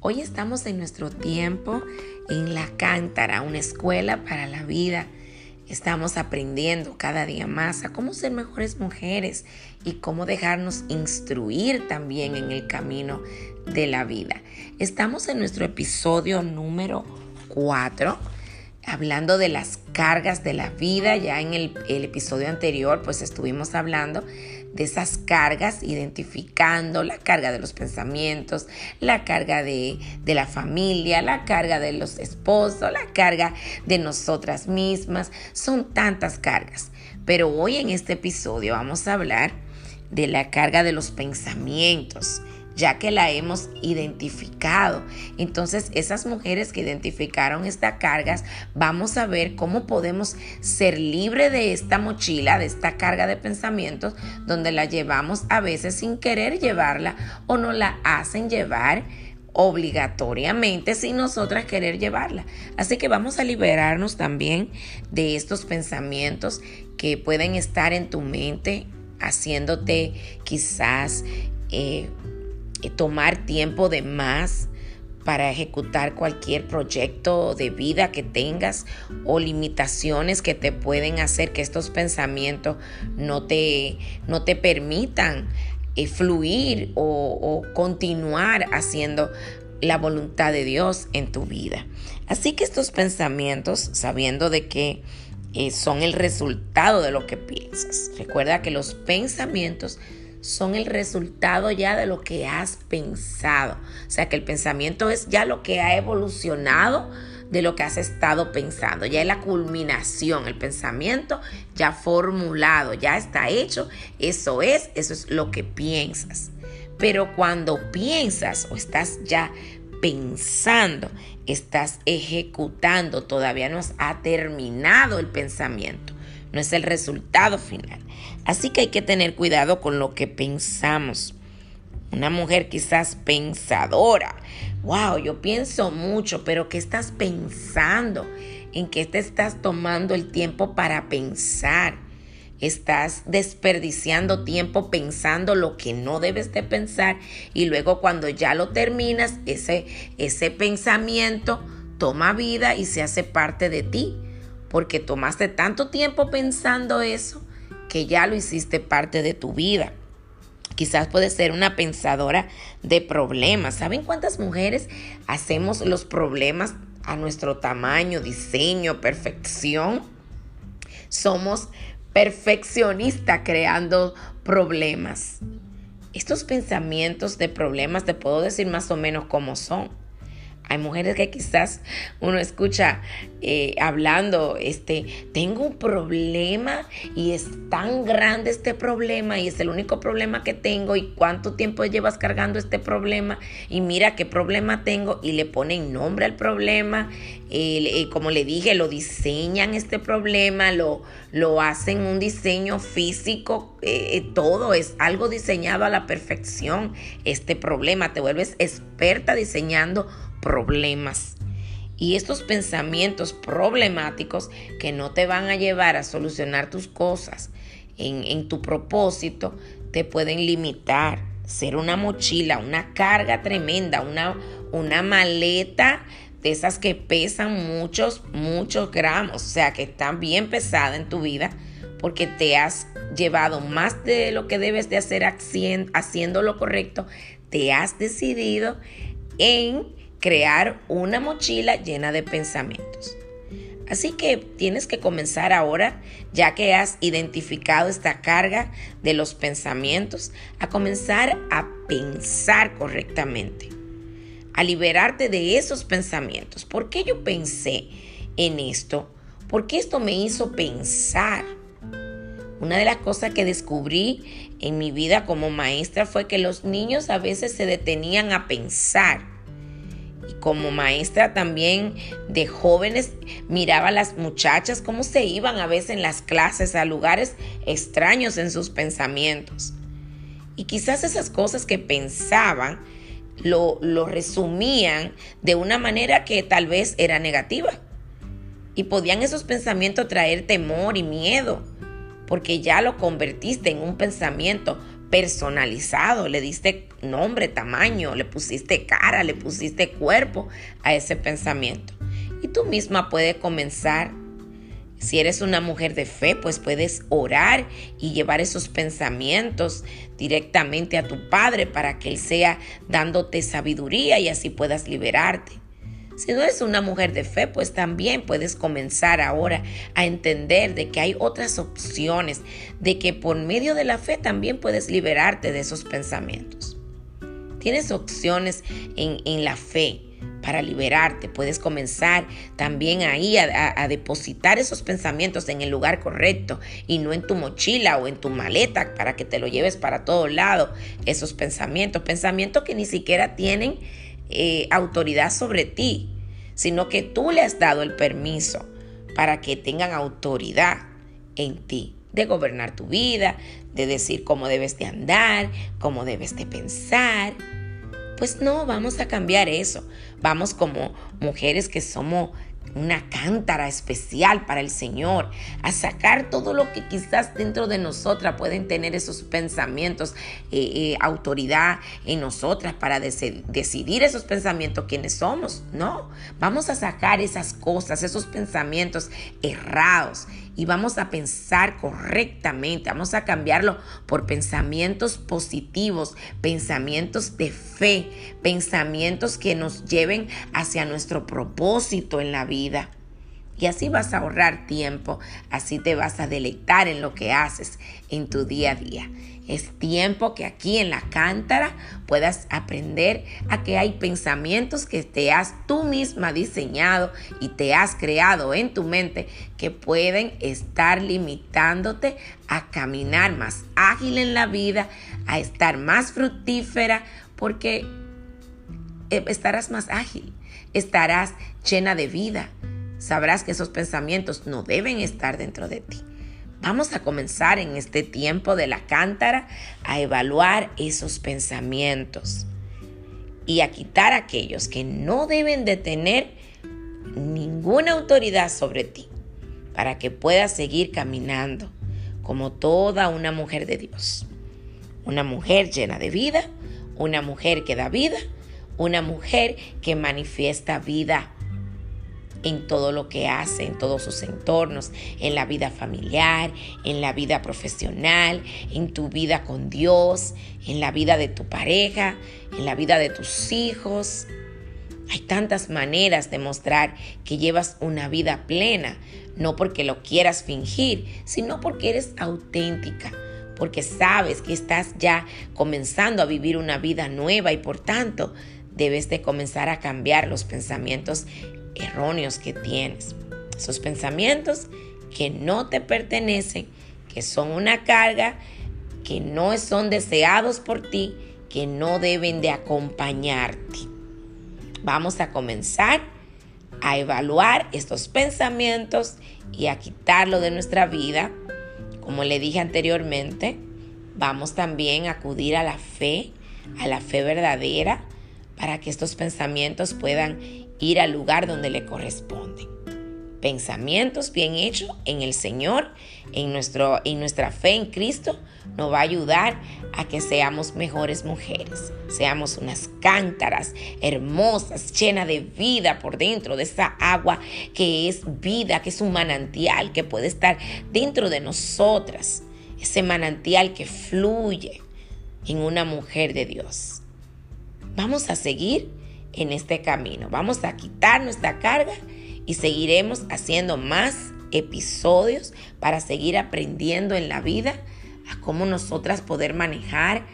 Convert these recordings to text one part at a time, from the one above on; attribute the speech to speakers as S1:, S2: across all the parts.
S1: Hoy estamos en nuestro tiempo en la cántara, una escuela para la vida. Estamos aprendiendo cada día más a cómo ser mejores mujeres y cómo dejarnos instruir también en el camino de la vida. Estamos en nuestro episodio número 4 hablando de las cargas de la vida. Ya en el, episodio anterior pues estuvimos hablando de esas cargas, identificando la carga de los pensamientos, la carga de, de la familia, la carga de los esposos, la carga de nosotras mismas. Son tantas cargas. Pero hoy en este episodio vamos a hablar de la carga de los pensamientos ya que la hemos identificado. Entonces, esas mujeres que identificaron estas cargas, vamos a ver cómo podemos ser libres de esta mochila, de esta carga de pensamientos, donde la llevamos a veces sin querer llevarla o no la hacen llevar obligatoriamente sin nosotras querer llevarla. Así que vamos a liberarnos también de estos pensamientos que pueden estar en tu mente haciéndote quizás eh, tomar tiempo de más para ejecutar cualquier proyecto de vida que tengas o limitaciones que te pueden hacer que estos pensamientos no te, no te permitan eh, fluir o, continuar haciendo la voluntad de Dios en tu vida. Así que estos pensamientos, sabiendo de que eh, son el resultado de lo que piensas, recuerda que los pensamientos son el resultado ya de lo que has pensado. O sea que el pensamiento es ya lo que ha evolucionado de lo que has estado pensando. Ya es la culminación, el pensamiento ya formulado, ya está hecho. Eso es, eso es lo que piensas. Pero cuando piensas o estás ya pensando, estás ejecutando, todavía no ha terminado el pensamiento no es el resultado final. Así que hay que tener cuidado con lo que pensamos. Una mujer quizás pensadora. Wow, yo pienso mucho, pero ¿qué estás pensando? ¿En qué te estás tomando el tiempo para pensar? Estás desperdiciando tiempo pensando lo que no debes de pensar y luego cuando ya lo terminas, ese, ese pensamiento toma vida y se hace parte de ti porque tomaste tanto tiempo pensando eso que ya lo hiciste parte de tu vida. Quizás puede ser una pensadora de problemas. ¿Saben cuántas mujeres hacemos los problemas a nuestro tamaño, diseño, perfección? Somos perfeccionistas creando problemas. Estos pensamientos de problemas te puedo decir más o menos cómo son. Hay mujeres que quizás uno escucha eh, hablando, este, tengo un problema y es tan grande este problema y es el único problema que tengo y cuánto tiempo llevas cargando este problema y mira qué problema tengo y le ponen nombre al problema, eh, como le dije, lo diseñan este problema, lo, lo hacen un diseño físico, eh, todo es algo diseñado a la perfección, este problema, te vuelves experta diseñando problemas. Y estos pensamientos problemáticos que no te van a llevar a solucionar tus cosas en, tu propósito, te pueden limitar, ser una mochila, una carga tremenda, una, una maleta de esas que pesan muchos, muchos gramos, o sea, que están bien pesada en tu vida porque te has llevado más de lo que debes de hacer haciendo lo correcto, te has decidido en crear una mochila llena de pensamientos. Así que tienes que comenzar ahora, ya que has identificado esta carga de los pensamientos, a comenzar a pensar correctamente, a liberarte de esos pensamientos. ¿Por qué yo pensé en esto? ¿Por qué esto me hizo pensar? Una de las cosas que descubrí en mi vida como maestra fue que los niños a veces se detenían a pensar como maestra también de jóvenes, miraba a las muchachas cómo se iban a veces en las clases a lugares extraños en sus pensamientos. Y quizás esas cosas que pensaban lo, lo resumían de una manera que tal vez era negativa. Y podían esos pensamientos traer temor y miedo, porque ya lo convertiste en un pensamiento personalizado, le diste nombre, tamaño, le pusiste cara, le pusiste cuerpo a ese pensamiento. Y tú misma puedes comenzar, si eres una mujer de fe, pues puedes orar y llevar esos pensamientos directamente a tu Padre para que Él sea dándote sabiduría y así puedas liberarte. Si no eres una mujer de fe, pues también puedes comenzar ahora a entender de que hay otras opciones, de que por medio de la fe también puedes liberarte de esos pensamientos. Tienes opciones en, la fe para liberarte. Puedes comenzar también ahí a, depositar esos pensamientos en el lugar correcto y no en tu mochila o en tu maleta para que te lo lleves para todo lado. Esos pensamientos, pensamientos que ni siquiera tienen eh, autoridad sobre ti, sino que tú le has dado el permiso para que tengan autoridad en ti, de gobernar tu vida, de decir cómo debes de andar, cómo debes de pensar. Pues no, vamos a cambiar eso. Vamos como mujeres que somos una cántara especial para el Señor, a sacar todo lo que quizás dentro de nosotras pueden tener esos pensamientos, eh, eh, autoridad en nosotras para decidir esos pensamientos quiénes somos. No, vamos a sacar esas cosas, esos pensamientos errados y vamos a pensar correctamente, vamos a cambiarlo por pensamientos positivos, pensamientos de fe, pensamientos que nos lleven hacia nuestro propósito en la vida. Y así vas a ahorrar tiempo, así te vas a deleitar en lo que haces en tu día a día. Es tiempo que aquí en la cántara puedas aprender a que hay pensamientos que te has tú misma diseñado y te has creado en tu mente que pueden estar limitándote a caminar más ágil en la vida, a estar más fructífera, porque eh, estarás más ágil, estarás llena de vida. Sabrás que esos pensamientos no deben estar dentro de ti. Vamos a comenzar en este tiempo de la cántara a evaluar esos pensamientos y a quitar aquellos que no deben de tener ninguna autoridad sobre ti para que puedas seguir caminando como toda una mujer de Dios. Una mujer llena de vida, una mujer que da vida, una mujer que manifiesta vida en todo lo que hace, en todos sus entornos, en la vida familiar, en la vida profesional, en tu vida con Dios, en la vida de tu pareja, en la vida de tus hijos. Hay tantas maneras de mostrar que llevas una vida plena, no porque lo quieras fingir, sino porque eres auténtica, porque sabes que estás ya comenzando a vivir una vida nueva y por tanto debes de comenzar a cambiar los pensamientos erróneos que tienes, esos pensamientos que no te pertenecen, que son una carga, que no son deseados por ti, que no deben de acompañarte. Vamos a comenzar a evaluar estos pensamientos y a quitarlo de nuestra vida. Como le dije anteriormente, vamos también a acudir a la fe, a la fe verdadera, para que estos pensamientos puedan ir al lugar donde le corresponden. Pensamientos bien hechos en el Señor, en, nuestro, en nuestra fe en Cristo, nos va a ayudar a que seamos mejores mujeres, seamos unas cántaras hermosas, llenas de vida por dentro de esa agua que es vida, que es un manantial que puede estar dentro de nosotras, ese manantial que fluye en una mujer de Dios. Vamos a seguir en este camino. Vamos a quitar nuestra carga y seguiremos haciendo más episodios para seguir aprendiendo en la vida a cómo nosotras poder manejar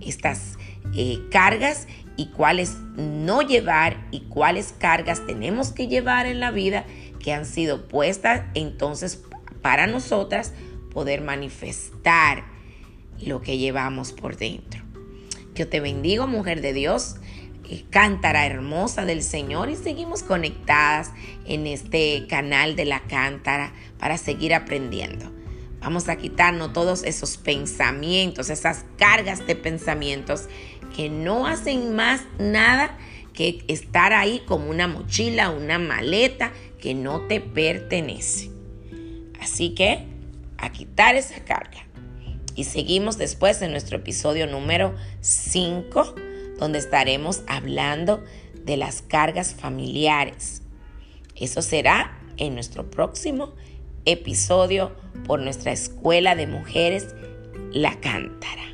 S1: estas eh, cargas y cuáles no llevar y cuáles cargas tenemos que llevar en la vida que han sido puestas entonces para nosotras poder manifestar lo que llevamos por dentro. Yo te bendigo, mujer de Dios cántara hermosa del Señor y seguimos conectadas en este canal de la cántara para seguir aprendiendo. Vamos a quitarnos todos esos pensamientos, esas cargas de pensamientos que no hacen más nada que estar ahí como una mochila, una maleta que no te pertenece. Así que a quitar esa carga, Y seguimos después en nuestro episodio número 5, donde estaremos hablando de las cargas familiares. Eso será en nuestro próximo episodio por nuestra Escuela de Mujeres La Cántara.